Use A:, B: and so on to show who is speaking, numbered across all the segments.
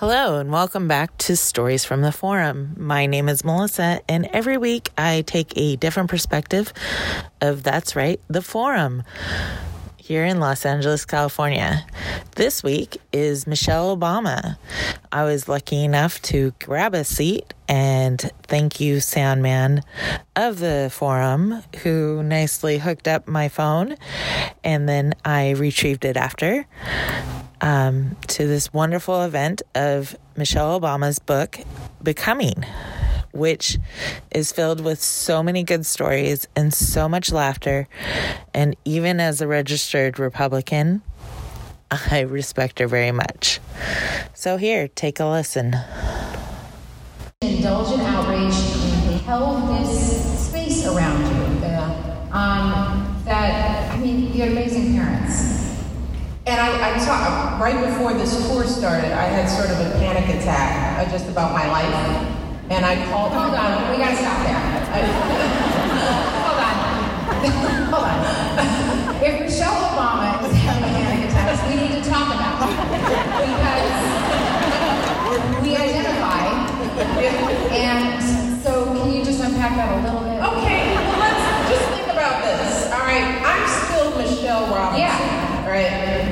A: Hello, and welcome back to Stories from the Forum. My name is Melissa, and every week I take a different perspective of that's right, the Forum here in Los Angeles, California. This week is Michelle Obama. I was lucky enough to grab a seat and thank you, Sandman of the forum, who nicely hooked up my phone and then I retrieved it after. Um, to this wonderful event of Michelle Obama's book, Becoming which is filled with so many good stories and so much laughter. And even as a registered Republican, I respect her very much. So, here, take a listen.
B: Indulgent outrage and held this space around you. Um, that, I mean, you had amazing parents.
C: And I, I saw, right before this tour started, I had sort of a panic attack uh, just about my life. And I called.
B: Hold on, we gotta stop there. hold on. hold on. If Michelle Obama is having panic attack, we need to talk about it. Because we identify. And so, can you just unpack that a little bit?
C: Okay, well, let's just think about this. All right, I'm still Michelle Robinson.
B: Yeah.
C: Right?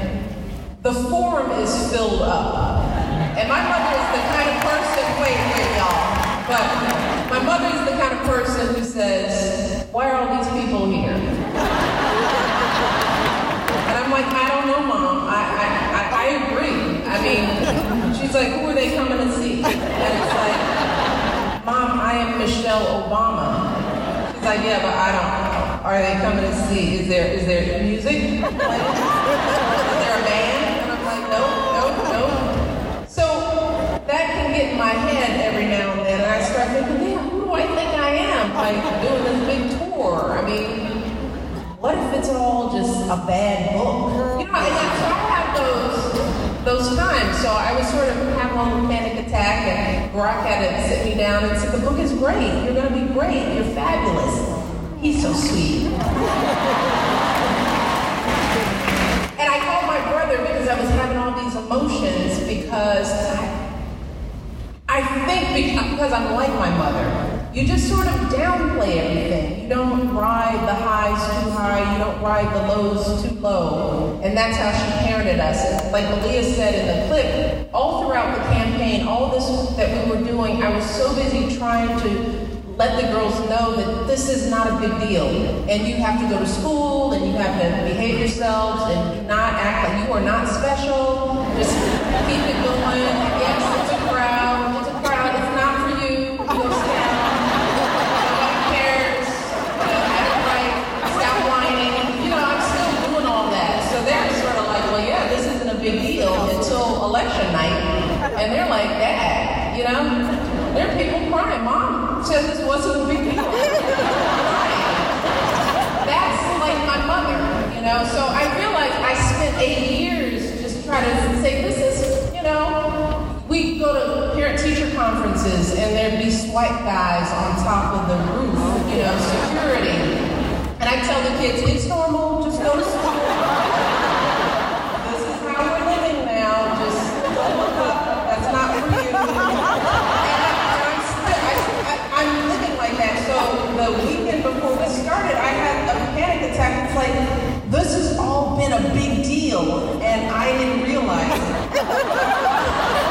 C: The forum is filled up. And my mother is the kind of person, wait, wait, y'all. But my mother is the kind of person who says, why are all these people here? And I'm like, I don't know, Mom. I, I, I, I agree. I mean, she's like, who are they coming to see? And it's like, Mom, I am Michelle Obama. She's like, yeah, but I don't. know. Are they coming to see? Is there is there music? is there a band? And I'm like, nope, nope, nope. So that can get in my head every now and then, and I start thinking, man, who do I think I am? Like doing this big tour. I mean, what if it's all just a bad book? You know, I, so I have those those times. So I was sort of having a little panic attack, and Barack had to sit me down and say, the book is great. You're going to be great. You're fabulous. He's so sweet. And I called my brother because I was having all these emotions because I, I think because I'm like my mother, you just sort of downplay everything. You don't ride the highs too high, you don't ride the lows too low. And that's how she parented us. Like Malia said in the clip, all throughout the campaign, all this that we were doing, I was so busy trying to let the girls know that this is not a big deal. And you have to go to school and you have to behave yourselves and not act like you are not special. Just keep it going. Yes, it's a crowd. It's a crowd. It's not for you. Go sit down. Nobody cares. You know, act right. Stop whining. You know, I'm still doing all that. So they're sort of like, well, yeah, this isn't a big deal until election night. And they're like, Dad, you know? There are people crying. Mom said this wasn't a big deal. That's like my mother, you know? So I realized I spent eight years just trying to say, this is, you know, we go to parent-teacher conferences and there'd be SWAT guys on top of the roof, you know, security. And I tell the kids, it's normal, just go to school. This is how we're living now, just don't look up. That's not for you. I'm living like that. So the weekend before we started, I had a panic attack. It's like, this has all been a big deal, and I didn't realize.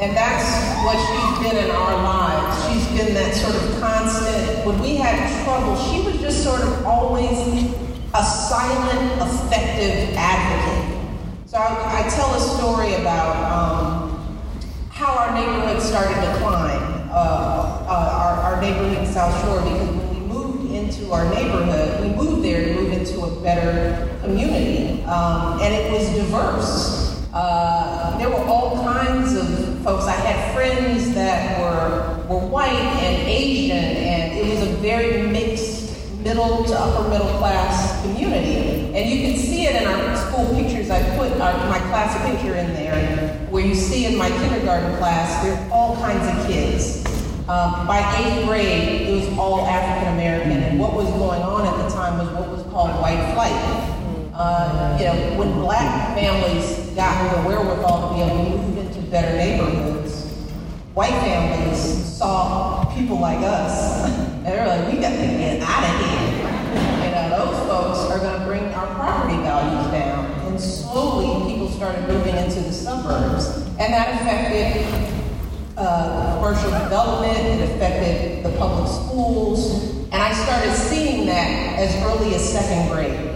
C: And that's what she's been in our lives. She's been that sort of constant when we had trouble, she was just sort of always a silent, effective advocate. So I, I tell a story about um, how our neighborhood started to climb, uh, uh, our, our neighborhood in South Shore, because when we moved into our neighborhood, we moved there to move into a better community, um, and it was diverse. Uh, there were all kinds of folks. I had friends that were were white and Asian, and it was a very mixed middle to upper middle class community. And you can see it in our school pictures. I put our, my class picture in there, where you see in my kindergarten class, there are all kinds of kids. Um, by eighth grade, it was all African American, and what was going on at the time was what was called white flight. Uh, you know, when black families got the wherewithal to be able to move better neighborhoods, white families saw people like us, and they're like, we got to get out of here. You know, those folks are going to bring our property values down. And slowly, people started moving into the suburbs. And that affected uh, commercial development, it affected the public schools. And I started seeing that as early as second grade.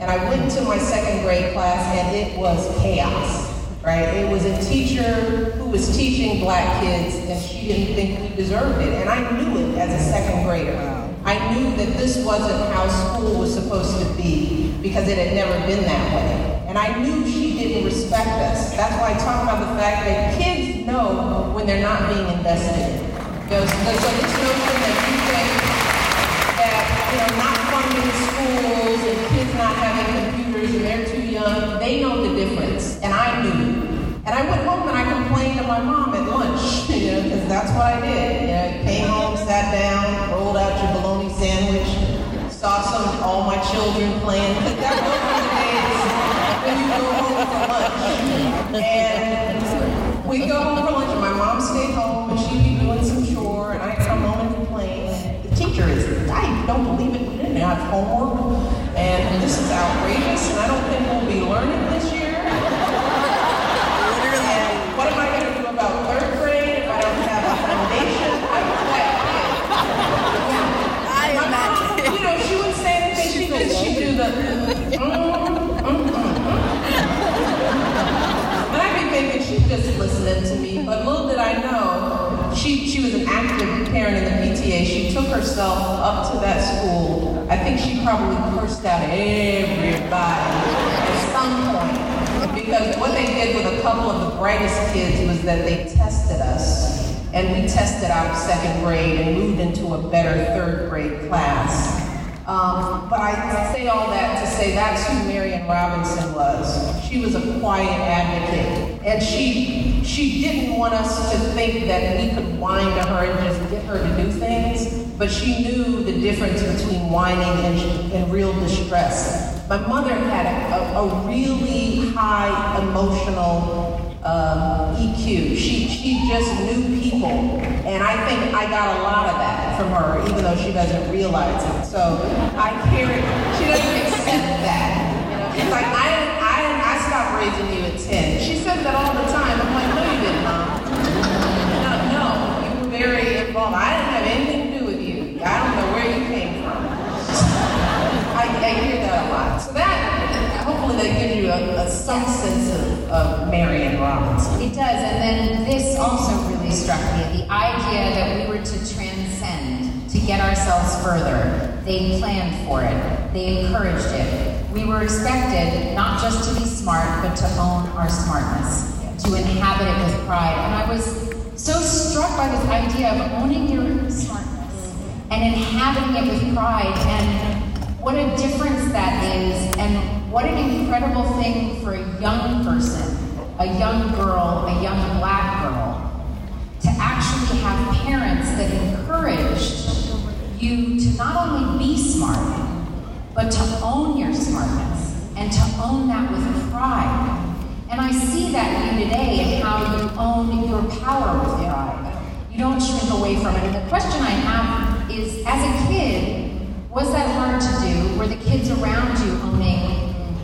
C: And I went to my second grade class and it was chaos, right? It was a teacher who was teaching black kids and she didn't think we deserved it. And I knew it as a second grader. I knew that this wasn't how school was supposed to be because it had never been that way. And I knew she didn't respect us. That's why I talk about the fact that kids know when they're not being invested in. You know, so, so this notion that you think that, you know, not funding schools and kids not having computers and they're too young, they know the difference. And I knew. And I went home and I complained to my mom at lunch, you know, because that's what I did. You know, came home, sat down, rolled out your bologna sandwich, saw some all my children playing. That was the days when you go home for lunch. And we go home for lunch and my mom stayed home and she'd be doing some chore and I'd come home and complain. The teacher is, I don't believe it, we didn't have homework. And this is outrageous and I don't think we'll be learning this year. And what am I going to do about third grade if I don't have a foundation? I was that kid.
D: I
C: My mom, you know, she would say anything, she could, she'd do the, mm, mm, mm, mm. And I'd be thinking she's just listening to me, but little did I know, she, she was an active parent in the PTA. She took herself up to that school. I think she probably cursed out everybody at some point. Because what they did with a couple of the brightest kids was that they tested us. And we tested out of second grade and moved into a better third grade class. Um, but I say all that to say that's who Marion Robinson was. She was a quiet advocate, and she she didn't want us to think that we could whine to her and just get her to do things. But she knew the difference between whining and, and real distress. My mother had a, a really high emotional um, EQ. She she just knew people, and I think I got a lot of that from her, even though she doesn't realize it. So I carry. She doesn't accept that. She's like I I I stopped raising you at ten. She says that all the time. I'm like, no, you didn't, mom. No, no, you were very involved. I didn't have anything to do with you. I don't know where you came from. I, I hear that a lot. So that, hopefully that gives you a, a some sense of, of Marion Robinson.
B: It does, and then this also really struck me the idea that we were to transcend, to get ourselves further. They planned for it, they encouraged it. We were expected not just to be smart, but to own our smartness, to inhabit it with pride. And I was so struck by this idea of owning your smartness and inhabiting it with pride, and what a difference that is, and what an incredible thing for a young person a young girl, a young black girl, to actually have parents that encouraged you to not only be smart, but to own your smartness and to own that with pride. And I see that in you today and how you own your power with pride. You don't shrink away from it. And the question I have is as a kid, was that hard to do? Were the kids around you owning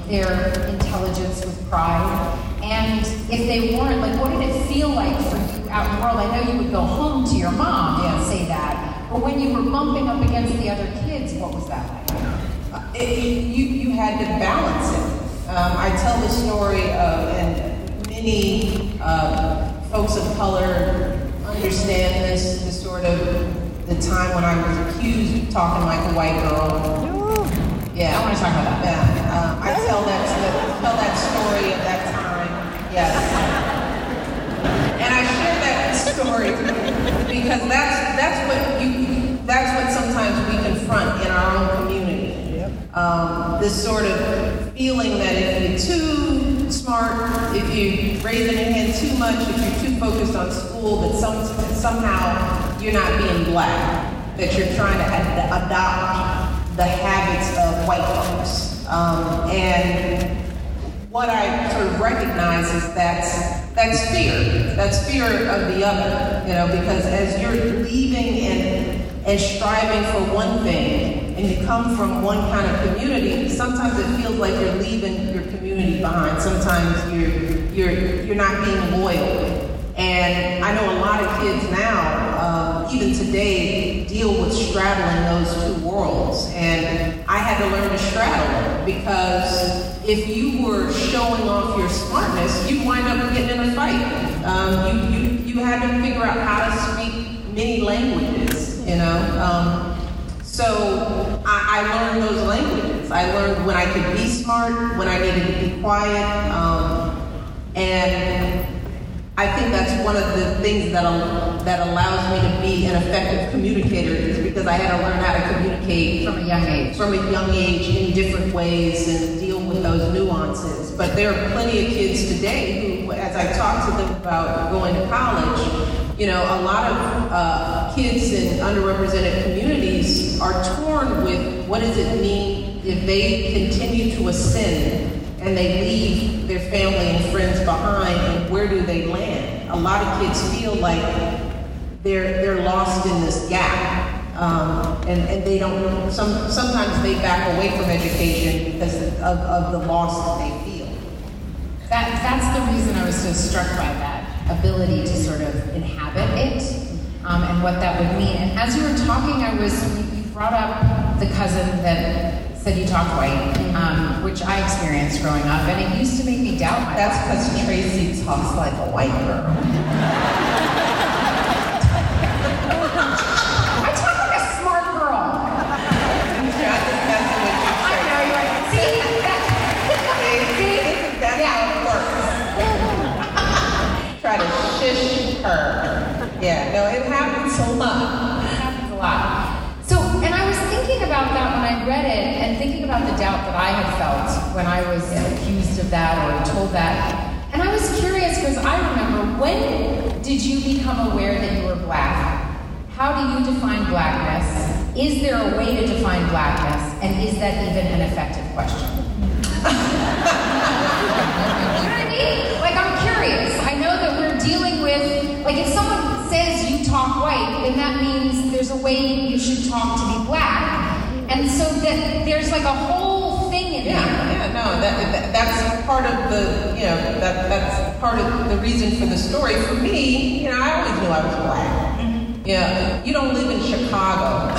B: their intelligence with pride? And if they weren't, like, what did it feel like for you out in the world? I know you would go home to your mom and say that, but when you were bumping up against the other kids, what was that like?
C: It, you, you had to balance it. Um, I tell the story of, and many uh, folks of color understand this, the sort of the time when I was accused of talking like a white girl. Yeah,
B: I want to talk about that.
C: Yeah, um, I tell that tell that story of that time. Yes, and I share that story because that's that's what you that's what sometimes we confront in our own community. Um, this sort of feeling that if you're too smart, if you raise your hand too much, if you're too focused on school, that some, somehow you're not being black, that you're trying to ad- adopt the habits of white folks. Um, and what I sort of recognize is that's that's fear. That's fear of the other, you know, because as you're leaving and and striving for one thing, and you come from one kind of community, sometimes it feels like you're leaving your community behind. Sometimes you're you're you're not being loyal. And I know a lot of kids now, even today, deal with straddling those two worlds. And I had to learn to straddle it because if you were showing off your smartness, you wind up getting in a fight. Um, you, you, you had to figure out how to speak many languages, you know. Um, so I, I, learned those languages. I learned when I could be smart, when I needed to be quiet, um, and I think that's one of the things that that allows me to be an effective communicator is because I had to learn how to communicate
B: from a young age.
C: From a young age in different ways and deal with those nuances. But there are plenty of kids today who, as I talk to them about going to college, you know, a lot of uh, kids in underrepresented communities are torn with what does it mean if they continue to ascend and they leave their family and friends behind, and where do they land? A lot of kids feel like they're they're lost in this gap, um, and and they don't. Some sometimes they back away from education because of, of the loss that they feel.
B: That that's the reason I was so struck by that ability to sort of inhabit it um, and what that would mean. And as you were talking, I was you brought up the cousin that said you talked white, um, which I experienced growing up, and it used to make me doubt
C: That's because Tracee talks like a white girl.
B: I talk like a smart girl.
C: I
B: know, you're right. See? That,
C: see? That's
B: yeah.
C: how it works. Try to shish her. Yeah, no, it happens a lot.
B: It happens a lot. So, and I was thinking about that when Read it and thinking about the doubt that I had felt when I was accused of that or told that. And I was curious because I remember when did you become aware that you were black? How do you define blackness? Is there a way to define blackness? And is that even an effective question? you know what I mean? Like, I'm curious. I know that we're dealing with, like, if someone says you talk white, then that means there's a way you should talk to be black. And so that there's like a whole thing in
C: yeah,
B: there.
C: Yeah, no, that, that, that's part of the, you know, that that's part of the reason for the story. For me, you know, I always knew I was black. Mm-hmm. Yeah, you don't live in Chicago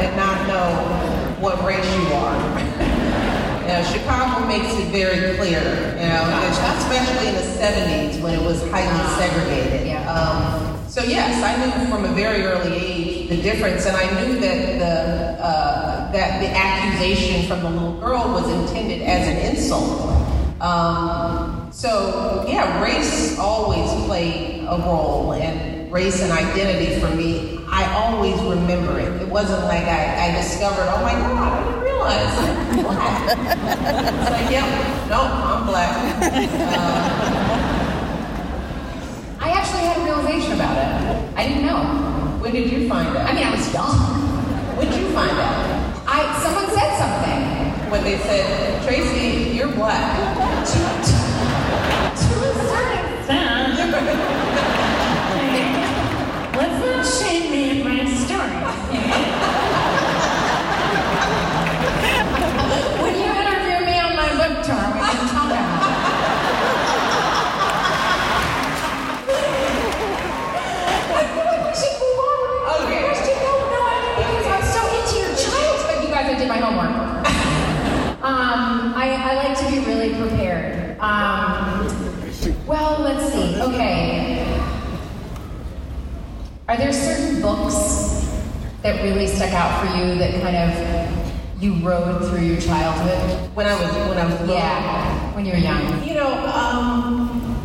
C: and not know what race you are. you know, Chicago makes it very clear, you know, especially in the 70s when it was highly segregated.
B: Yeah.
C: Um, so yes, I knew from a very early age the difference, and I knew that the uh, that the accusation from the little girl was intended as an insult. Um, so yeah, race always played a role, and race and identity for me, I always remember it. It wasn't like I, I discovered, oh my God, I didn't realize I'm black. it's like, yep, no, I'm black.
B: I actually had a realization about it. I didn't know.
C: When did you find out?
B: I mean, I was young.
C: When did you find out?
B: I someone said something.
C: When they said, Tracee, you're black.
B: To, to, to a certain extent.
D: Let's not shame me in my story.
B: when you interview me on my book tour, we can talk about it. I feel like we should move on.
C: Okay.
B: Question, no, no, I mean, because I Um, I, I like to be really prepared. Um, well, let's see. Okay. Are there certain books that really stuck out for you that kind of you rode through your childhood?
C: When I was when I was little.
B: Yeah, when you were young.
C: You know, um,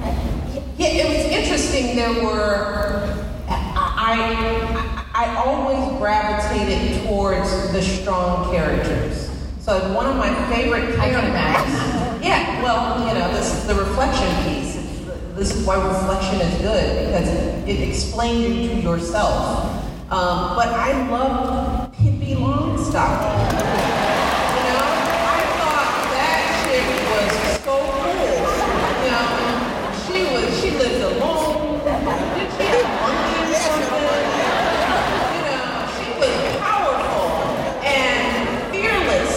C: yeah, it was interesting. There were I, I always gravitated towards the strong characters. So one of my favorite characters. Yeah, well, you know, this is the reflection piece. This is why reflection is good because it, it explains you to yourself. Um, but I loved Pippi Longstocking. You know, I thought that chick was so cool. You know, she was she lived alone. Did she have a monkey or something? You know, she was powerful and fearless,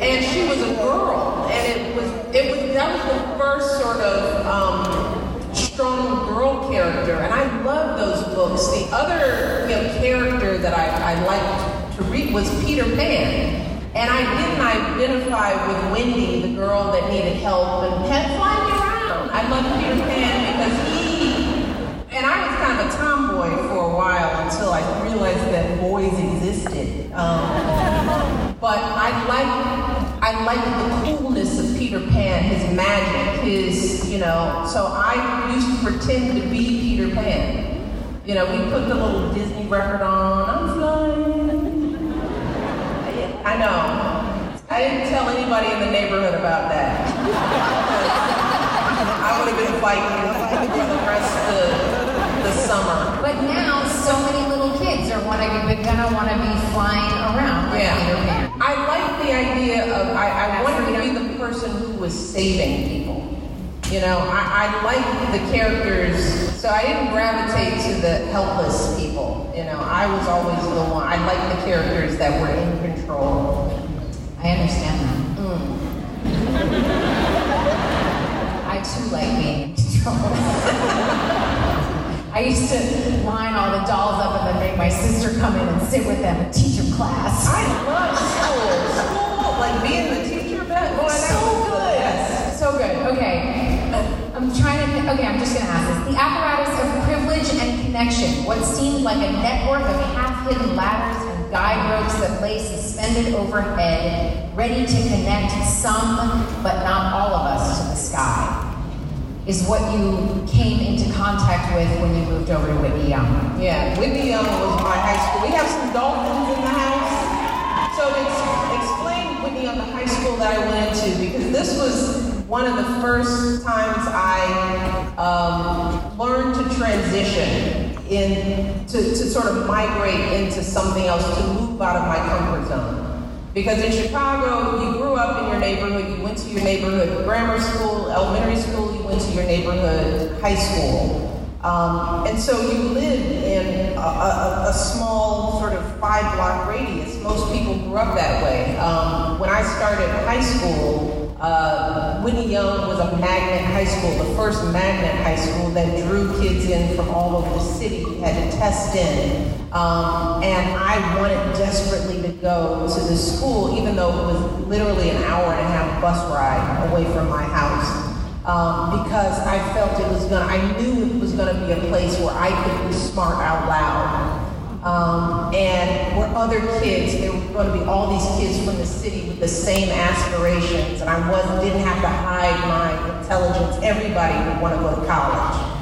C: and she was a girl, and it was it was that was the first sort of um, strong girl character, and I love those books. The other you know character that I, I liked to read was Peter Pan. And I didn't identify with Wendy, the girl that needed help and had flying around. I loved Peter Pan because he and I was kind of a tomboy for a while until I realized that boys existed. Um, but I like I like the coolness of Peter Pan, his magic, his you know. So I used to pretend to be Peter Pan. You know, we put the little Disney record on. I'm flying. I know. I didn't tell anybody in the neighborhood about that. I would have been fighting for the rest of the, the summer.
B: But now, so many little kids are wanna, be, gonna want to be flying around like
C: Yeah. I like the idea of, I, I wanted to be the person who was saving people. You know, I, I like the characters, so I didn't gravitate to the helpless people. You know, I was always the one, I like the characters that were in control.
B: I understand that.
C: Mm.
B: I too like being in control. I used to line all the dolls up and then make my sister come in and sit with them and teach them class.
C: I love school. School, like being the teacher, boy,
B: so good.
C: best.
B: So good. Okay. I'm trying to. Okay, I'm just gonna ask this. The apparatus of privilege and connection. What seemed like a network of half-hidden ladders and guide ropes that lay suspended overhead, ready to connect some, but not all of us, to the sky, is what you came into contact with when you moved over to Whitney Young.
C: Yeah, Whitney Young was my high school. We have some dolphins in the house. So to ex- explain Whitney Young, the high school that I went to, because this was one of the first times I um, learned to transition in to, to sort of migrate into something else, to move out of my comfort zone. Because in Chicago, you grew up in your neighborhood, you went to your neighborhood grammar school, elementary school, you went to your neighborhood high school. Um, and so you lived in a, a, a small sort of five block radius. Most people grew up that way. Um, when I started high school, uh, Whitney Young was a magnet high school, the first magnet high school that drew kids in from all over the city. You had to test in. Um, and I wanted desperately to go to this school, even though it was literally an hour and a half bus ride away from my house um, because I felt it was gonna, I knew it was gonna be a place where I could be smart out loud. Um, and where other kids, there were gonna be all these kids from the city with the same aspirations, and I was, didn't have to hide my intelligence. Everybody would wanna go to college.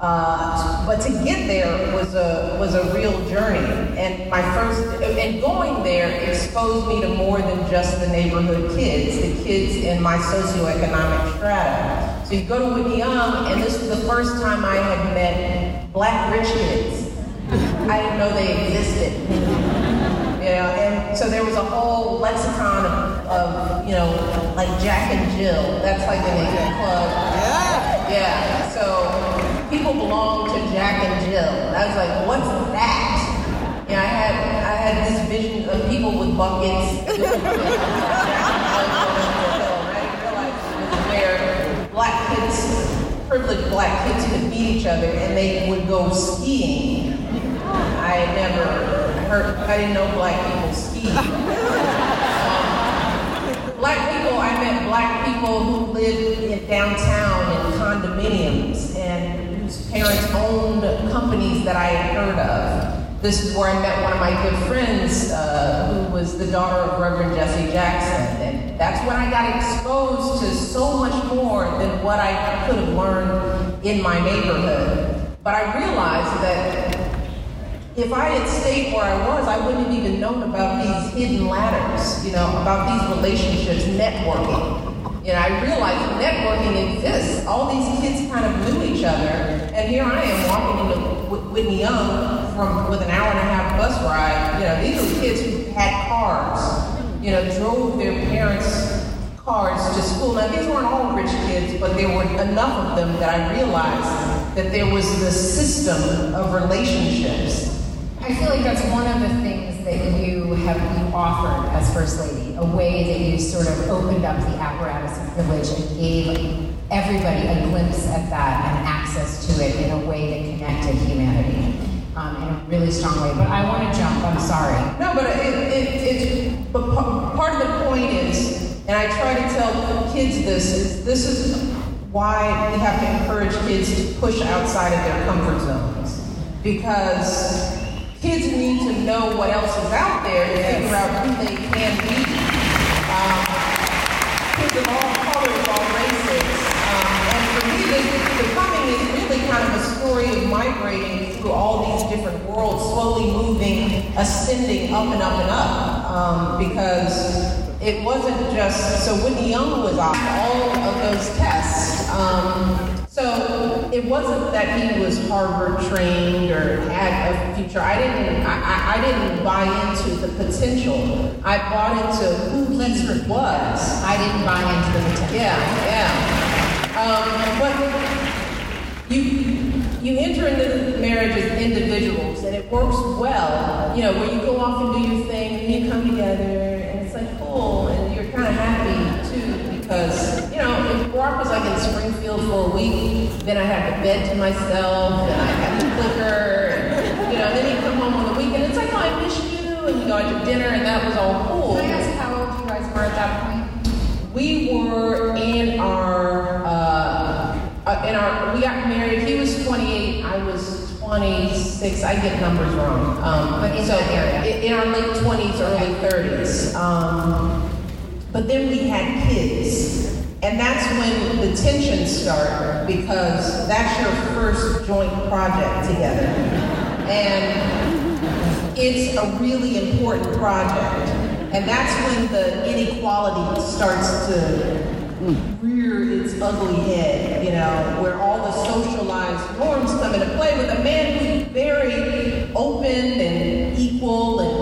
C: Uh, but to get there was a was a real journey, and my first and going there exposed me to more than just the neighborhood kids, the kids in my socioeconomic strata. So you go to Whitney Young, and this was the first time I had met black rich kids. I didn't know they existed. You know, and so there was a whole lexicon of, of you know, like Jack and Jill. That's like the name of the club. Yeah. Yeah. So people belong to Jack and Jill. And I was like, what's that? Know, I had I had this vision of people with buckets. doing things. And I didn't realize it was where black kids, privileged black kids could meet each other and they would go skiing. I had never heard, I didn't know black people ski. Um, black people, I met black people who lived in downtown in condominiums and whose parents owned companies that I had heard of. This is where I met one of my good friends, uh, who was the daughter of Reverend Jesse Jackson. And that's when I got exposed to so much more than what I could have learned in my neighborhood. But I realized that if I had stayed where I was, I wouldn't have even known about these hidden ladders, you know, about these relationships, networking. You know, I realized networking exists. All these kids kind of knew each other, and here I am walking into Whitney Young from with an hour and a half bus ride. You know, these are kids who had cars. You know, drove their parents' cars to school. Now, these weren't all rich kids, but there were enough of them that I realized that there was this system of relationships
B: I feel like that's one of the things that you have you offered as First Lady, a way that you sort of opened up the apparatus of privilege and gave everybody a glimpse at that and access to it in a way that connected humanity um, in a really strong way. But I want to jump. I'm sorry.
C: No, but it, it, it but part of the point is, and I try to tell kids this is this is why we have to encourage kids to push outside of their comfort zones because kids need to know what else is out there to yes. figure out who they can be. Um, kids of all colors, all races. Um, and for me, the, the Becoming is really kind of a story of migrating through all these different worlds, slowly moving, ascending up and up and up. Um, because it wasn't just, so Whitney Young was off all of those tests. Um, so it wasn't that he was Harvard trained or had a future. I didn't. I, I didn't buy into the potential. I bought into who he was.
B: I didn't buy into the potential.
C: Yeah, yeah. Um, but you you enter into the marriage as individuals, and it works well. You know, where you go off and do your thing, and you come together, and it's like cool, and you're kind of happy too because you know if Barack was like in Springfield for a week, then I had the bed to myself, and I had the clicker, and, you know, and then he'd come home on the weekend. It's like, oh, I miss you, and we go out to dinner, and that was all cool.
B: Can I ask how old you guys were at that point?
C: We were in our uh, uh, in our we got married. He was 28. I was 26. I get numbers wrong.
B: Um, but in
C: so in our late 20s, early 30s. Um, but then we had kids. And that's when the tensions start because that's your first joint project together. And it's a really important project. And that's when the inequality starts to rear its ugly head, you know, where all the socialized norms come into play with a man who's very open and equal and,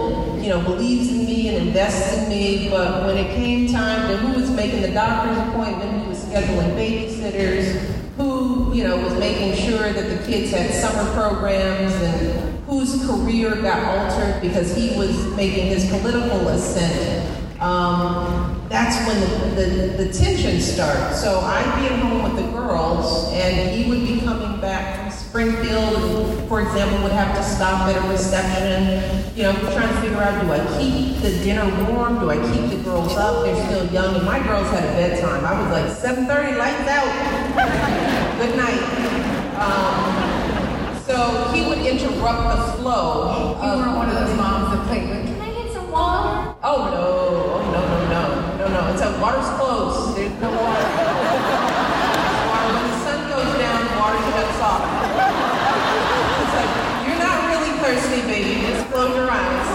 C: know, believes in me and invests in me. But when it came time to who was making the doctor's appointment, who was scheduling babysitters, who, you know, was making sure that the kids had summer programs and whose career got altered because he was making his political ascent. Um, that's when the, the, the tension starts. So I'd be at home with the girls, and he would be Springfield, for example, would have to stop at a reception. You know, trying to figure out, do I keep the dinner warm? Do I keep the girls up? They're still young, and my girls had a bedtime. I was like, 7.30, lights out. Good night. Um, so he would interrupt the flow.
B: You weren't one of those moms that played with, can I get some water?
C: Oh, no. Oh, no, no, no. No, no, it's a water's closed. There's no water. water. When the sun goes down, the water shuts off. It's like, you're not really thirsty, baby. Just close your eyes.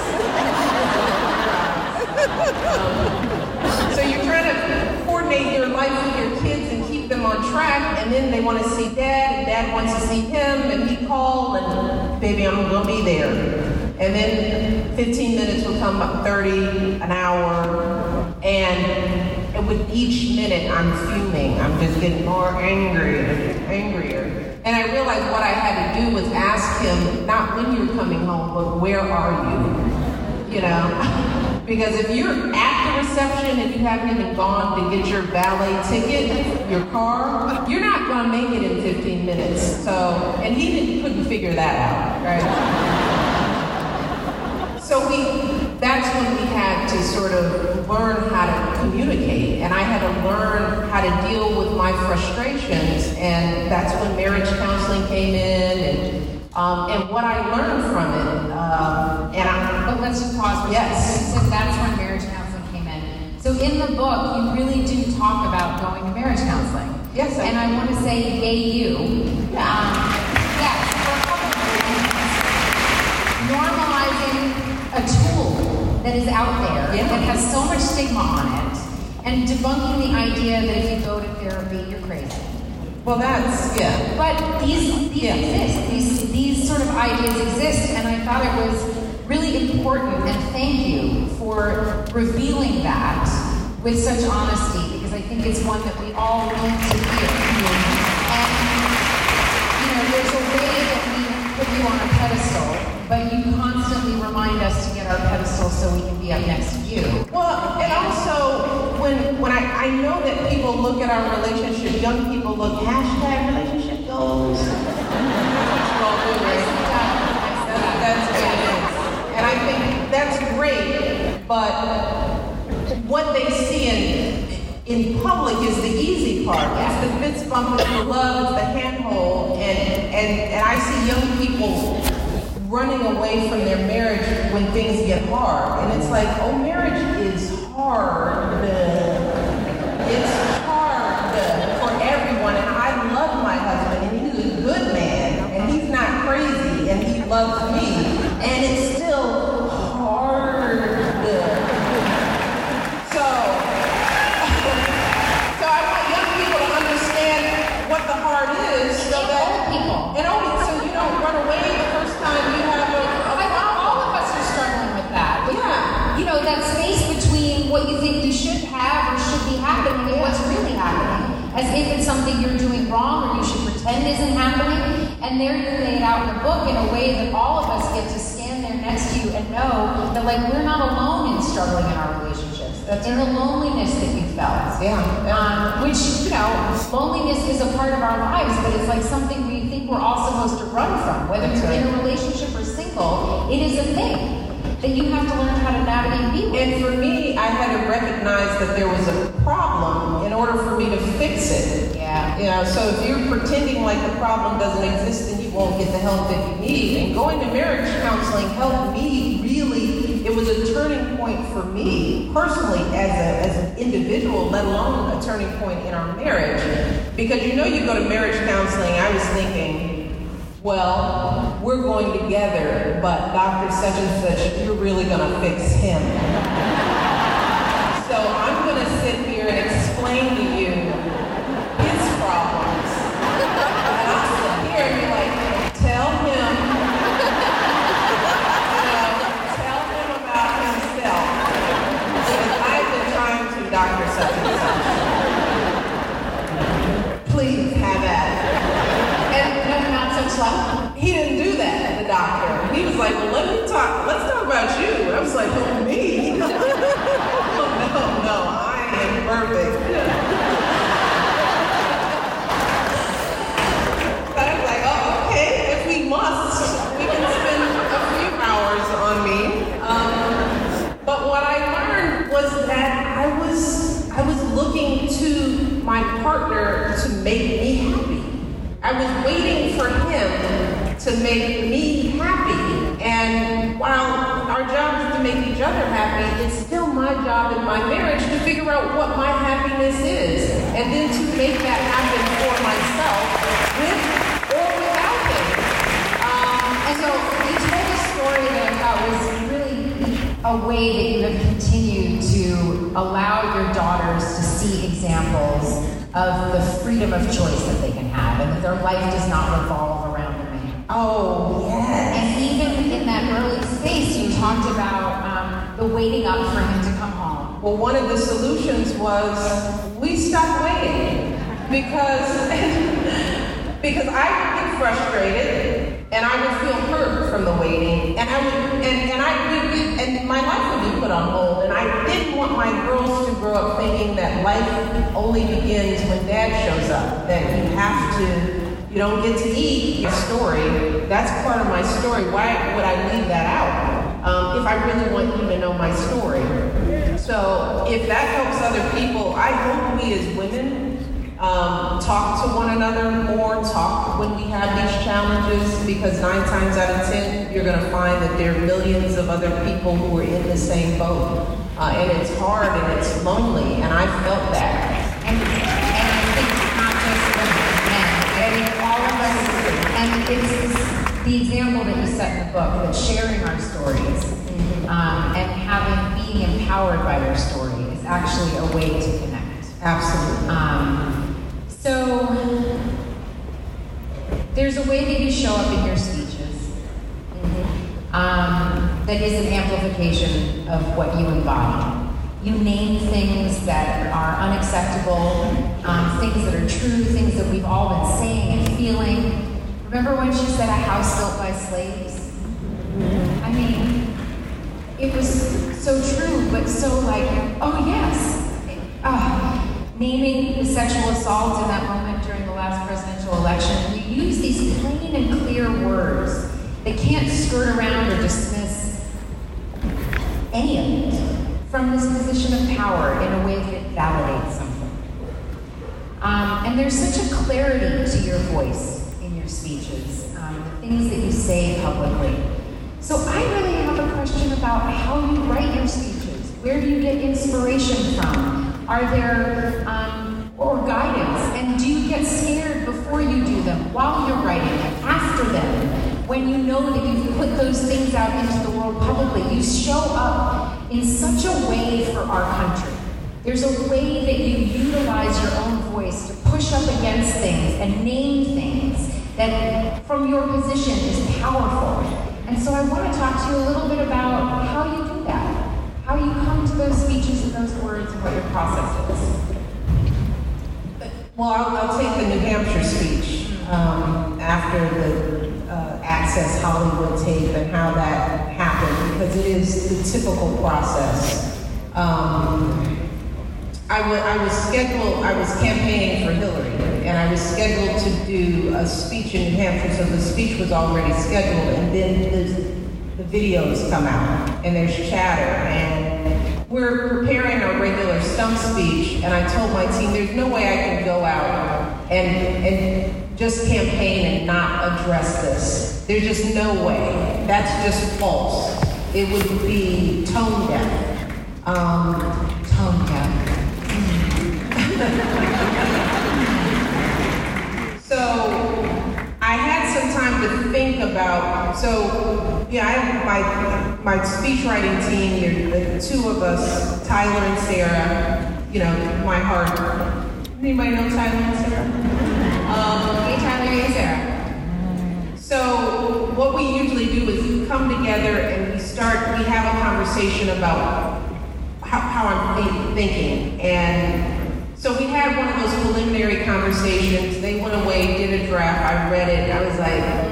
C: So you're trying to coordinate your life with your kids and keep them on track, and then they want to see dad, and dad wants to see him, and he call, and baby, I'm gonna be there. And then 15 minutes will come up 30, an hour, and with each minute, I'm fuming. I'm just getting more angry angrier. And I realized what I had to do was ask him, not when you're coming home, but where are you? You know? because if you're at the reception and you haven't even gone to get your valet ticket, your car, you're not going to make it in 15 minutes. So, and he didn't, couldn't figure that out, right? So we, that's when we had to sort of learn how to communicate, and I had to learn how to deal with my frustrations, and that's when marriage counseling came in, and um, and what I learned from it. Um, and I,
B: But let's just pause for
C: Yes.
B: So that's when marriage counseling came in. So in the book, you really do talk about going to marriage counseling.
C: Yes, I
B: And I want to say, yay you.
C: Yeah.
B: Um, yes, for a couple of reasons. Normalizing a tool that is out there
C: Yeah.
B: that has so much stigma on it, and debunking the idea that if you go to therapy, you're crazy.
C: well, that's yeah.
B: But these these
C: Yeah.
B: exist. These these sort of ideas exist, and I thought it was really important. And thank you for revealing that with such honesty, because I think it's one that we all need to hear. And you know, there's a way that we put you on a pedestal, but you constantly remind us to get our pedestal so we can be up next to you.
C: Well, and also when when I, I know that people look at our relationship, young people look hashtag relationship goals. That's. And I think that's great, but what they see in in public is the easy part. It's the fist bump, it's the love, it's the handhold, and and and I see young people running away from their marriage when things get hard, and it's like, oh, marriage is hard. It's hard for everyone, and I love my husband, and he's a good man, and he's not crazy, and he loves me, and it's still hard. So, so I want young people to understand what the hard is, so
B: And
C: that
B: old people.
C: and only so you don't run away the first time you have a, a
B: I think all of
C: problem.
B: us are struggling with that. With,
C: Yeah.
B: You know, that space between what you think you should have or should be happening and what's really happening. As if it's something you're doing wrong or you should pretend isn't happening. And there you lay it out in the book in a way that all of us get to stand there next to you and know that like we're not alone in struggling in our relationships.
C: That's
B: in the loneliness that you felt.
C: Yeah.
B: Um, which, you know, loneliness is a part of our lives, but it's like something we think we're all supposed to run from. Whether you're in a relationship or single, it is a thing that you have to learn how to navigate and be with.
C: And for me, I had to recognize that there was a problem in order for me to fix it.
B: Yeah.
C: You know, so if you're pretending like the problem doesn't exist, then you won't get the help that you need. And going to marriage counseling helped me really. It was a turning point for me personally as a as an individual, let alone a turning point in our marriage. Because you know, you go to marriage counseling. I was thinking, well, we're going together, but Doctor such and such, you're really gonna fix him. So I'm going to sit here and explain to you his problems. And I'll sit here and be like, tell him, you know, tell him about himself. Because I've been trying to doctor such and such. Please have at it.
B: And no, not such luck.
C: He didn't do that, the doctor. He was like, well, let me talk, let's talk about you. I was like, oh, me? oh, no, no, I am perfect. But I was like, oh, okay, if we must, we can spend a few hours on me. Um, but what I learned was that I was, I was looking to my partner to make me happy. I was waiting for him to make me happy. And while our job is to make each other happy, it's still my job in my marriage to figure out what my happiness is. And then to make that happen for myself with or without him.
B: Um, and so he told a story that I thought was really a way that you have continued to allow your daughters to see examples of the freedom of choice that they can that their life does not revolve around a man.
C: Oh, yes.
B: And even in that early space, you talked about um, the waiting up for him to come home.
C: Well, one of the solutions was we stopped waiting because because I would get frustrated and I would feel hurt from the waiting, and I would and, and I would and my life would be put on hold, and I didn't want my girls to grow up thinking that life only begins when Dad shows up. That you have to. You don't get to eat your story. That's part of my story. Why would I leave that out? um, if I really want you to know my story. So if that helps other people, I hope we as women um, talk to one another more, talk when we have these challenges, because nine times out of ten, you're going to find that there are millions of other people who are in the same boat. Uh, and it's hard and it's lonely, and I felt that.
B: And, and I think it's not just women, I think all of us, and it's the example that you set in the book, that sharing our stories um, and having, being empowered by your story is actually a way to connect.
C: Absolutely.
B: Um, so there's a way that you show up in your speeches um, that is an amplification of what you embody. You name things that are unacceptable, um, things that are true, things that we've all been saying and feeling. Remember when she said a house built by slaves? I mean, it was so true, but so like, oh yes. Uh, naming the sexual assault in that moment during the last presidential election, you use these plain and clear words that can't skirt around or dismiss any of it from this position of power in a way that validates something. Um, and there's such a clarity to your voice in your speeches, um, the things that you say publicly. So I really have a question about how you write your speeches. Where do you get inspiration from? Are there um, or guidance? And do you get scared before you do them, while you're writing them, after them? When you know that you've put those things out into the world publicly, you show up in such a way for our country. There's a way that you utilize your own voice to push up against things and name things that, from your position, is powerful. And so I want to talk to you a little bit about how you how you come to those speeches and those words and what your process is.
C: Well, I'll, I'll take the New Hampshire speech um, after the uh, Access Hollywood tape and how that happened because it is the typical process. Um, I, w- I was scheduled, I was campaigning for Hillary, and I was scheduled to do a speech in New Hampshire, so the speech was already scheduled, and then the, videos come out, and there's chatter, and we're preparing our regular stump speech, and I told my team, there's no way I can go out and, and just campaign and not address this. There's just no way. That's just false. It would be tone deaf. Um,
B: Tone deaf.
C: So I had some time to think about. So yeah, I my my speech writing team. The two of us, Tyler and Sarah. You know, my heart. Anybody know Tyler and Sarah? Um,
B: Hey, Tyler, hey, Sarah.
C: so what we usually do is we come together and we start. We have a conversation about how, how I'm thi- thinking and. So we had one of those preliminary conversations. They went away, did a draft. I read it. I was like,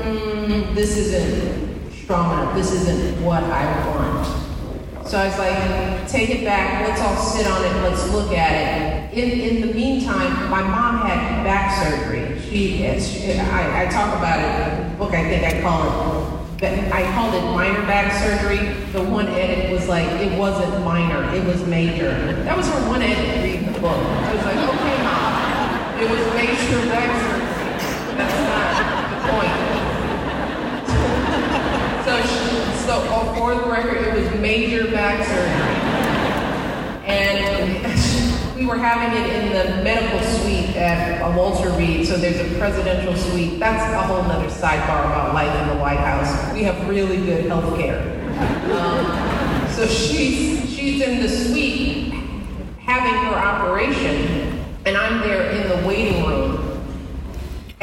C: this isn't strong enough. This isn't what I want. So I was like, take it back. Let's all sit on it. Let's look at it. In, in the meantime, my mom had back surgery. She, she I, I talk about it in the book. I think I call it I called it minor back surgery. The one edit was like, it wasn't minor, it was major. That was her one edit reading the book. I was like, okay, mom, it was major back surgery. That's not oh, for the record, it was major back surgery. And we were having it in the medical suite at a Walter Reed, so there's a presidential suite. That's a whole nother sidebar about life in the White House. We have really good health care. Um, so she's, she's in the suite having her operation, and I'm there in the waiting room.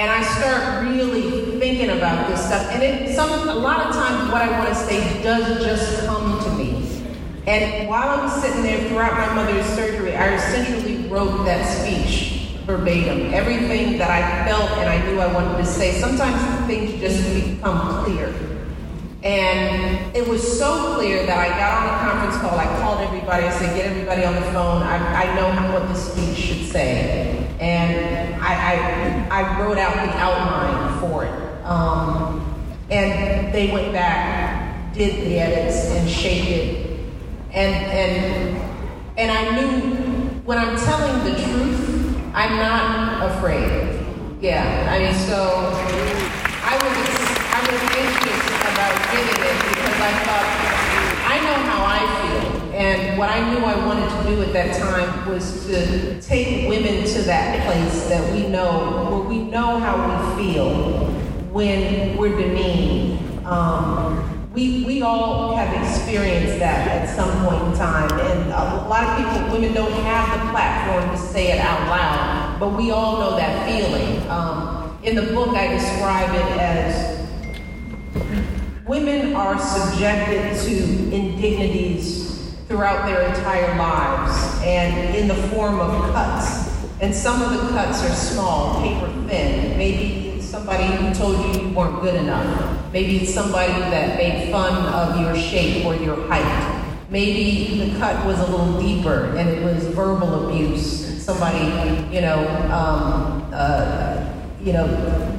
C: And I start really thinking about this stuff. And it, some, a lot of times what I want to say does just come to me. And while I was sitting there throughout my mother's surgery, I essentially wrote that speech verbatim. Everything that I felt and I knew I wanted to say. Sometimes things just become clear. And it was so clear that I got on a conference call. I called everybody. I said, get everybody on the phone. I, I know what the speech should say. And I, I, I wrote out the outline for it. Um, and they went back did the edits and shaped it. And and and I knew when I'm telling the truth, I'm not afraid. Yeah, I mean, so I was I was anxious about getting it because I thought I know how I feel, and what I knew I wanted to do at that time was to take women to that place that we know, where we know how we feel when we're demeaned. Um, we, we all have experienced that at some point in time. And a lot of people, women don't have the platform to say it out loud, but we all know that feeling. Um, in the book, I describe it as women are subjected to indignities throughout their entire lives and in the form of cuts. And some of the cuts are small, paper thin, maybe somebody who told you you weren't good enough. Maybe it's somebody that made fun of your shape or your height. Maybe the cut was a little deeper and it was verbal abuse. Somebody, you know, um, uh, you know,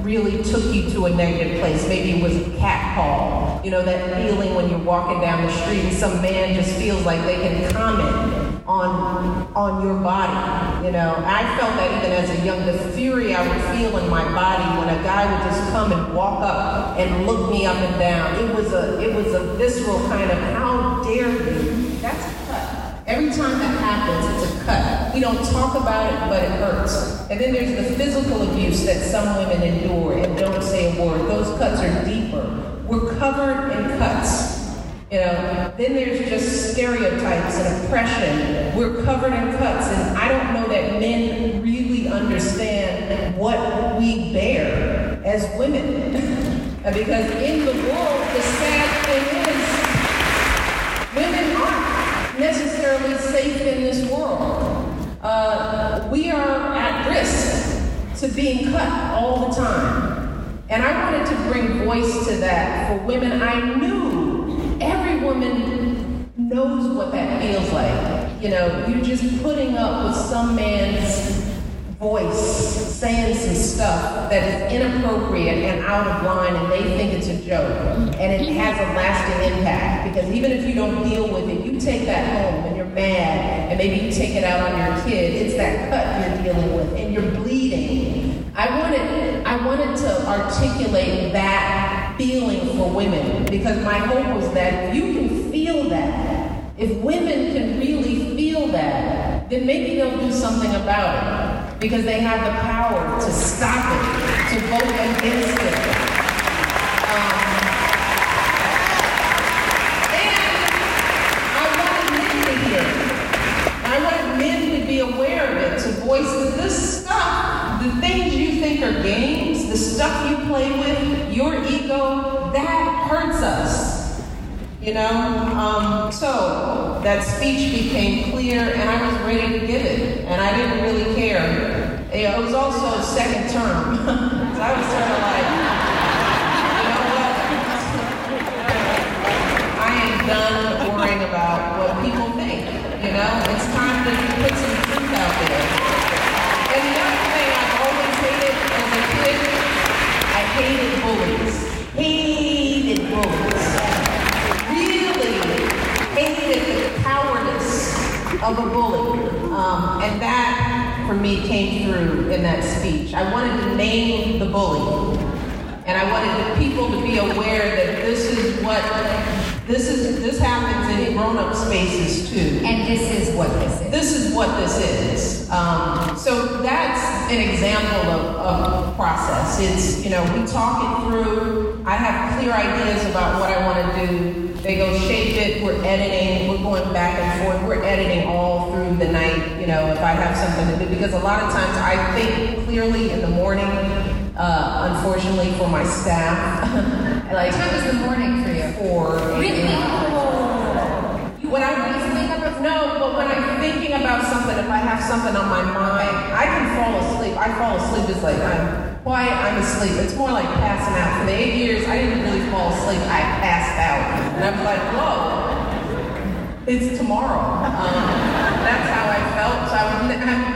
C: really took you to a negative place. Maybe it was a cat call. You know, that feeling when you're walking down the street and some man just feels like they can comment on on your body. You know, I felt that even as a young, the fury I would feel in my body when a guy would just come and walk up and look me up and down. It was a it was a visceral kind of how dare you? That's. Every time that happens, it's a cut. We don't talk about it, but it hurts. And then there's the physical abuse that some women endure and don't say a word. Those cuts are deeper. We're covered in cuts. You know, then there's just stereotypes and oppression. We're covered in cuts, and I don't know that men really understand what we bear as women. because in the world, the sad thing is, necessarily safe in this world. Uh, we are at risk to being cut all the time. And I wanted to bring voice to that for women I knew every woman knows what that feels like. You know, you're just putting up with some man's voice saying some stuff that is inappropriate and out of line and they think it's a joke and it has a lasting impact. Because even if you don't deal with it you take that home and you're mad and maybe you take it out on your kid. It's that cut you're dealing with and you're bleeding. I wanted i wanted to articulate that feeling for women because my hope was that you can feel that, if women can really feel that, then maybe they'll do something about it because they have the power to stop it, to vote against it. Um, and I wanted men to hear. I wanted men to be aware of it, to voice that this stuff, the things you think are games, the stuff you play with, your ego, that hurts us. You know? Um, so that speech became clear and I was ready to give it. And I didn't really care. It was also a second term. so I was sort of like, you know what? I am done worrying about what people think. You know? It's time to put some truth out there. And the other thing I've always hated as a kid I hated bullies. Hated bullies. Really hated the cowardice of a bully. Um, and that, for me, came through in that speech. I wanted to name the bully. And I wanted the people to be aware that this is what this is this happens in grown-up spaces too.
B: And this is what this is.
C: This is what this is. Um, so that's an example of, of process. It's you know we talk it through. I have clear ideas about what I want to do. They go shape it. We're editing. We're going back and forth. We're editing all through the night. You know if I have something to do because a lot of times I think clearly in the morning. Uh, unfortunately for my staff,
B: like what time is the morning for you?
C: Four.
B: Really?
C: When I no, but when I'm thinking about something, if I have something on my mind, I can fall asleep. I fall asleep just like I'm quiet, I'm asleep. It's more like passing out. For the eight years, I didn't really fall asleep. I passed out, and I'm like, whoa, it's tomorrow. Um, that's how I felt. So I would,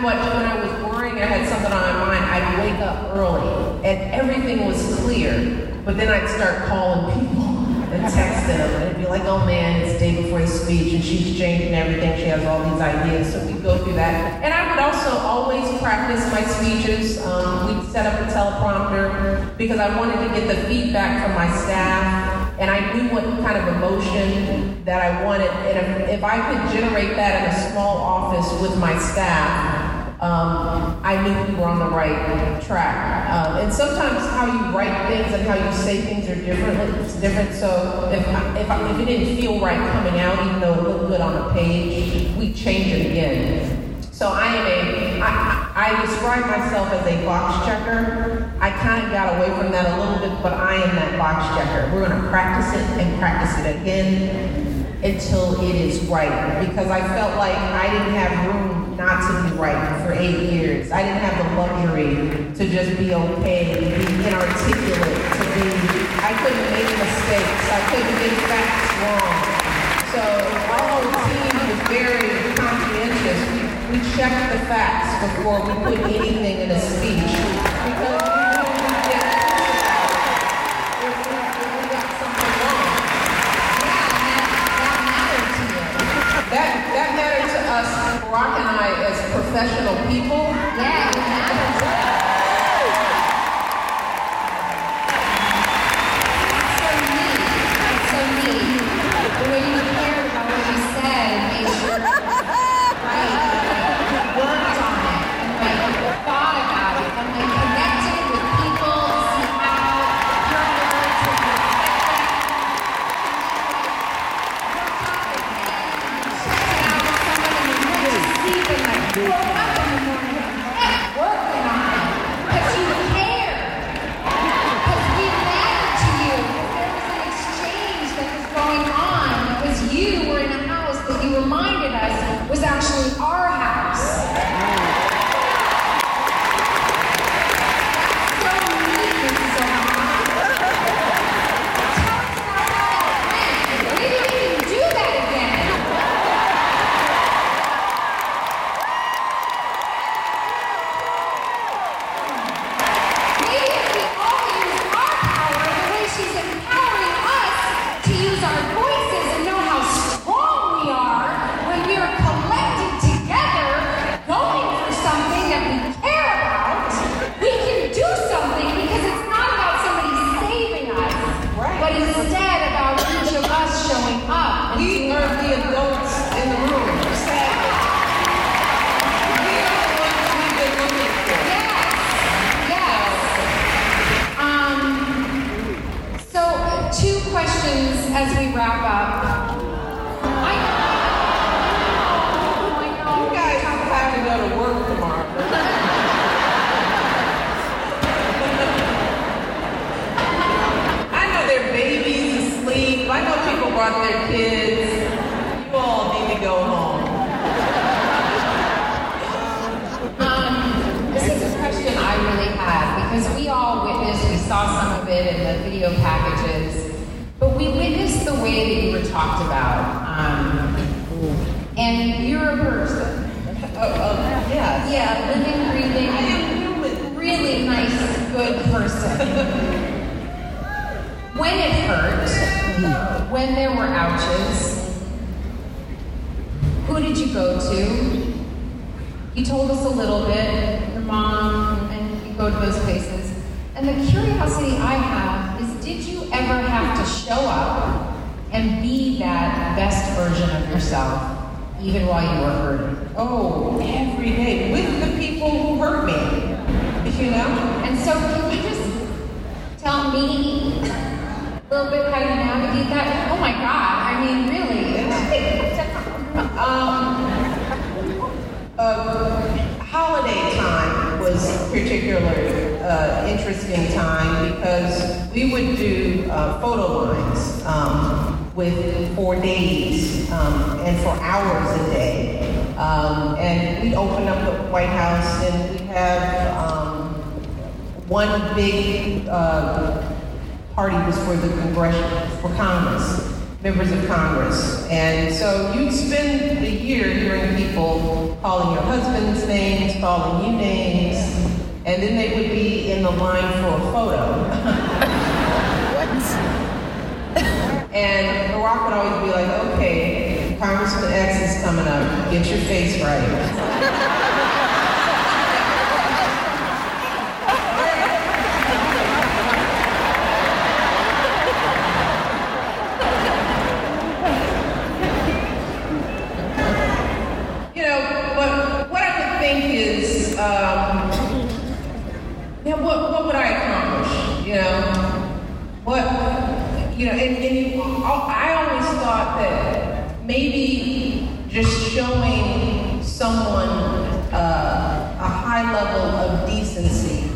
C: but when I was worrying, I had something on my mind. I'd wake up early, and everything was clear. But then I'd start calling people. And texting them. And be like, oh man, it's day before the speech, and she's changing everything. She has all these ideas. So we'd go through that. And I would also always practice my speeches. Um, we'd set up a teleprompter because I wanted to get the feedback from my staff and I knew what kind of emotion that I wanted. And if, if I could generate that in a small office with my staff, um, I knew we were on the right track. Um, and sometimes how you write things and how you say things are different. It's different. So if if, I, if it didn't feel right coming out, even though it looked good on the page, we change it again. So I am a, I, I describe myself as a box checker. I kind of got away from that a little bit, but I am that box checker. We're going to practice it and practice it again until it is right. Because I felt like I didn't have room not to be right for eight years. I didn't have the luxury to just be okay, to be inarticulate, to be, I couldn't make mistakes, I couldn't get facts wrong. So our whole team was very conscientious. We, we checked the facts before we put anything in a speech because we get something wrong. That, that mattered to us, Barack and I, as professional people.
B: Yeah, it matters. So neat. So neat. The way you cared about what you said made sure, right, you worked on it, and like thought about it, and like connected with people, see how your words would reminded us was actually our house. That's so neat, Mrs. Obama. Tell us about how that went. Maybe we can do that again. Maybe if we all use our power the way she's empowering us to use our voices and know how strong we are when we are collected together, going for something that we care about, we can do something because it's not about somebody saving us,
C: Right.
B: but instead about each of us showing up. and
C: We
B: doing
C: are
B: our
C: the adults in the room, sadly. We are the ones we've been looking for.
B: Yes. Yes. Um, so, two questions as we wrap up. I, oh, I know.
C: You guys have to go to work tomorrow. I know there are babies asleep. I know people brought their kids. You all need to go home.
B: Um, this is a question I really had because we all witnessed, we saw some of it in the video packages, but we witnessed the way that you were talked about. Um, and you're a person.
C: Oh, oh, yes.
B: Yeah, living, breathing,
C: I am human.
B: really nice, good person. when it hurt, when there were ouches, who did you go to? You told us a little bit, your mom, and you go to those places. And the curiosity I have is did you ever have to show up and be that best version of yourself, even while you were hurting?
C: Oh, every day with the people who hurt me. You know?
B: And so, can you just tell me a little bit how you navigate that? Oh my God! I mean, really?
C: Um, uh, holiday time was particularly uh, interesting time because we would do uh, photo lines um, with for days um, and for hours a day. Um, and we'd open up the White House and we'd have um, one big uh, party was for the congressional, for Congress, members of Congress. And so you'd spend the year hearing people calling your husband's names, calling you names, and then they would be in the line for a photo. And Barack would always be like, okay, Congressman X is coming up. Get your face right. You know, but what I would think is, um, what, what would I accomplish? You know, what, you know, and, and you, I always thought that maybe just showing someone uh, a high level of decency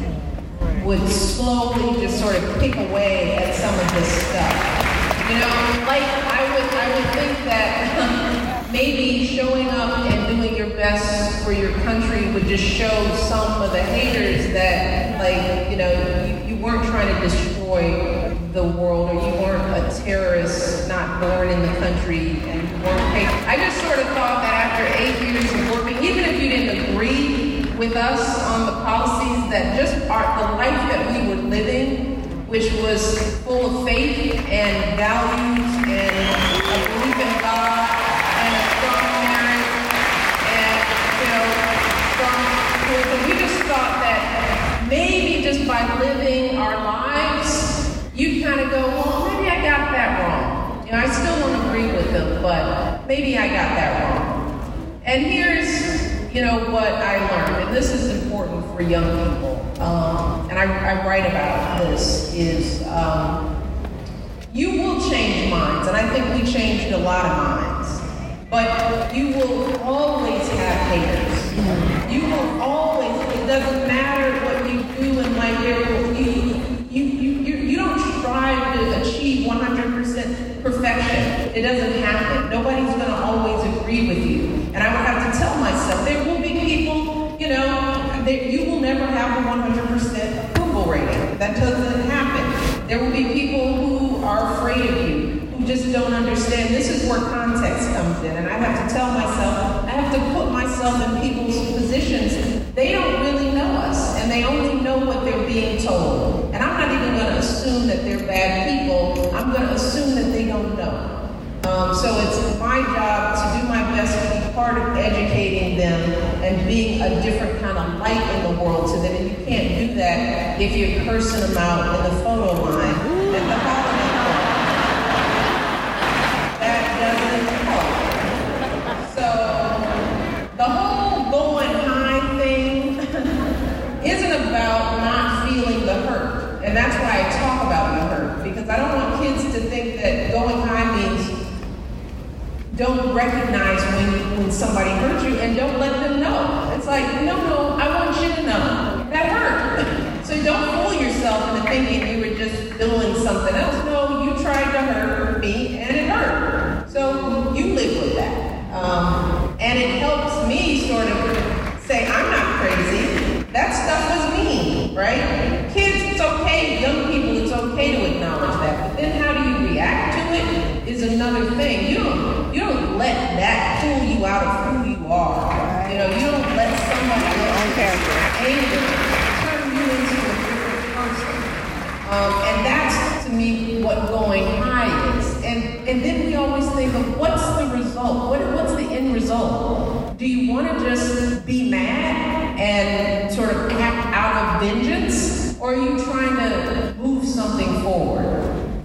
C: would slowly just sort of pick away at some of this stuff. You know, like I would, I would think that maybe showing up and doing your best for your country would just show some of the haters that, like, you know, you, you weren't trying to destroy the world or you weren't a terrorist not born in the country and weren't. I just sort of thought that after eight years of working, even if you didn't agree with us on the policies that just are the life that we were living, which was full of faith and values but maybe I got that wrong. And here's, you know, what I learned, and this is important for young people, um, and I, I, write about this, is um, you will change minds, and I think we changed a lot of minds, but you will always have haters. You will always, it doesn't matter what you do in life, you, you, you, you, you don't strive to achieve 100% perfection. It doesn't happen. Nobody's going to always agree with you. And I would have to tell myself, there will be people, you know, that you will never have a 100% approval rating. That doesn't happen. There will be people who are afraid of you, who just don't understand. This is where context comes in. And I have to tell myself, I have to put myself in people's positions. They don't really know us, and they only know what they're being told. Not even going to assume that they're bad people. I'm going to assume that they don't know. Um, so it's my job to do my best to be part of educating them and being a different kind of light in the world to them. And you can't do that if you're cursing them out in the photo line at the holiday party. That doesn't help. So the whole going high thing isn't about not feeling the hurt. And that's why I talk about the hurt, because I don't want kids to think that going high means don't recognize when when somebody hurt you and don't let them know. It's like, no, no, I want you to know that hurt. so don't fool yourself into thinking you were just doing something else. No, you tried to hurt me and it hurt. So you live with that. Um, and it helps me sort of say, I'm not crazy. That stuff was me, right? Okay to acknowledge that. But then how do you react to it is another thing. You don't you don't let that pull you out of who you are. You know, you don't let somebody else's anger turn you into a different person. Um, and that's to me what going high is. And and then we always think of what's the result? What, what's the end result? Do you want to just be mad and sort of act out of vengeance? Or are you trying to move something forward?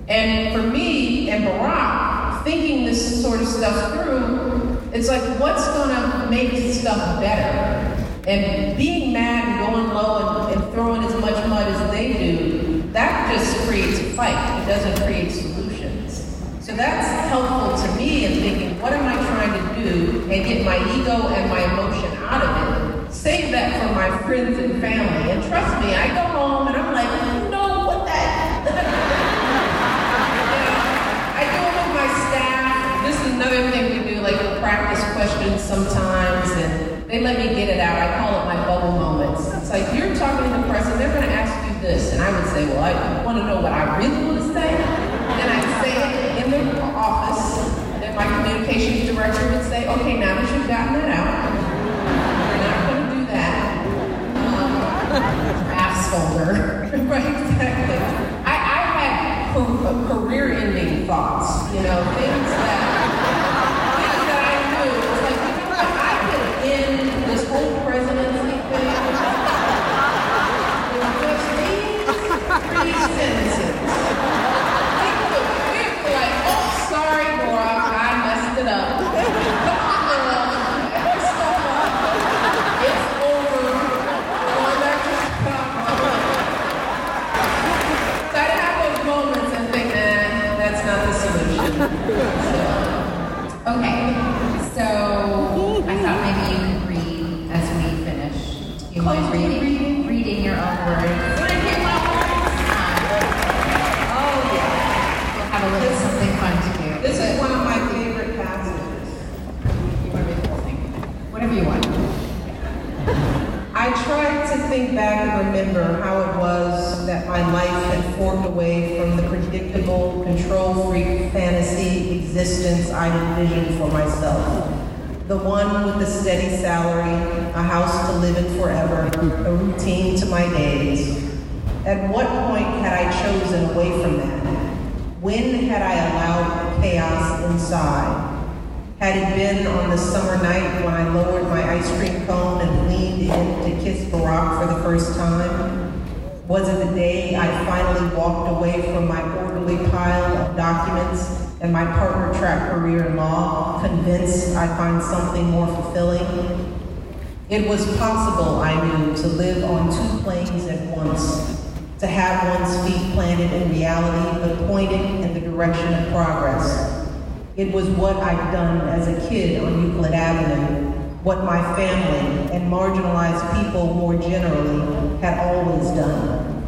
C: And for me and Barack, thinking this sort of stuff through, it's like, what's to make stuff better? And being mad and going low and, and, throwing as much mud as they do, that just creates fight. It doesn't create solutions. So that's helpful to me in thinking, what am I trying to do and get my ego and my emotion out of it? Save that for my friends and family. And trust me, I go home and I'm like, no, what that? Another thing we do, like we practice questions sometimes, and they let me get it out. I call it my bubble moments. It's like you're talking to the press, and they're going to ask you this, and I would say, well, I want to know what I really want to say. And I'd say it in the office, and then my communications director would say, okay, now that you've gotten that out, we're not going to do that. Um, folder, right? Exactly. I, I had career-ending thoughts you know, things that, things that I knew. It's like, you know what, I could end this whole presidency thing with just these like, oh, sorry, Barack, I messed it up. It's over. So I'd that's not the solution.
B: Okay, so I thought maybe you could read as we finish. You mind reading, reading your own words? Oh, yeah. We'll have a little something fun to do.
C: This is one of my favorite passages.
B: Whatever you want.
C: I tried to think back and remember how it was that my life had forked away from the predictable, control freak fantasy existence I envisioned for myself. The one with the steady salary, a house to live in forever, a routine to my days. At what point had I chosen away from that? When had I allowed the chaos inside? Had it been on the summer night when I lowered my ice cream cone and leaned in to kiss Barack for the first time? Was it the day I finally walked away from my orderly pile of documents and my partner track career in law, convinced I'd find something more fulfilling? It was possible, I knew, to live on two planes at once, to have one's feet planted in reality but pointed in the direction of progress. It was what I'd done as a kid on Euclid Avenue, what my family and marginalized people more generally had always done.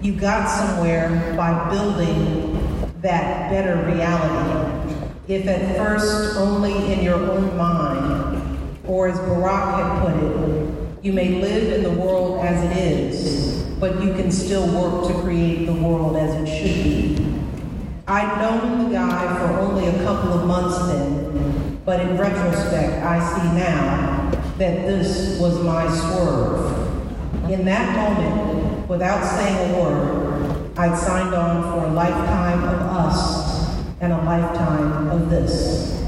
C: You got somewhere by building that better reality, if at first only in your own mind, or as Barack had put it, you may live in the world as it is, but you can still work to create the world as it should be. I'd known the guy for only a couple of months then, but in retrospect, I see now that this was my swerve. In that moment, without saying a word, I'd signed on for a lifetime of us and a lifetime of this.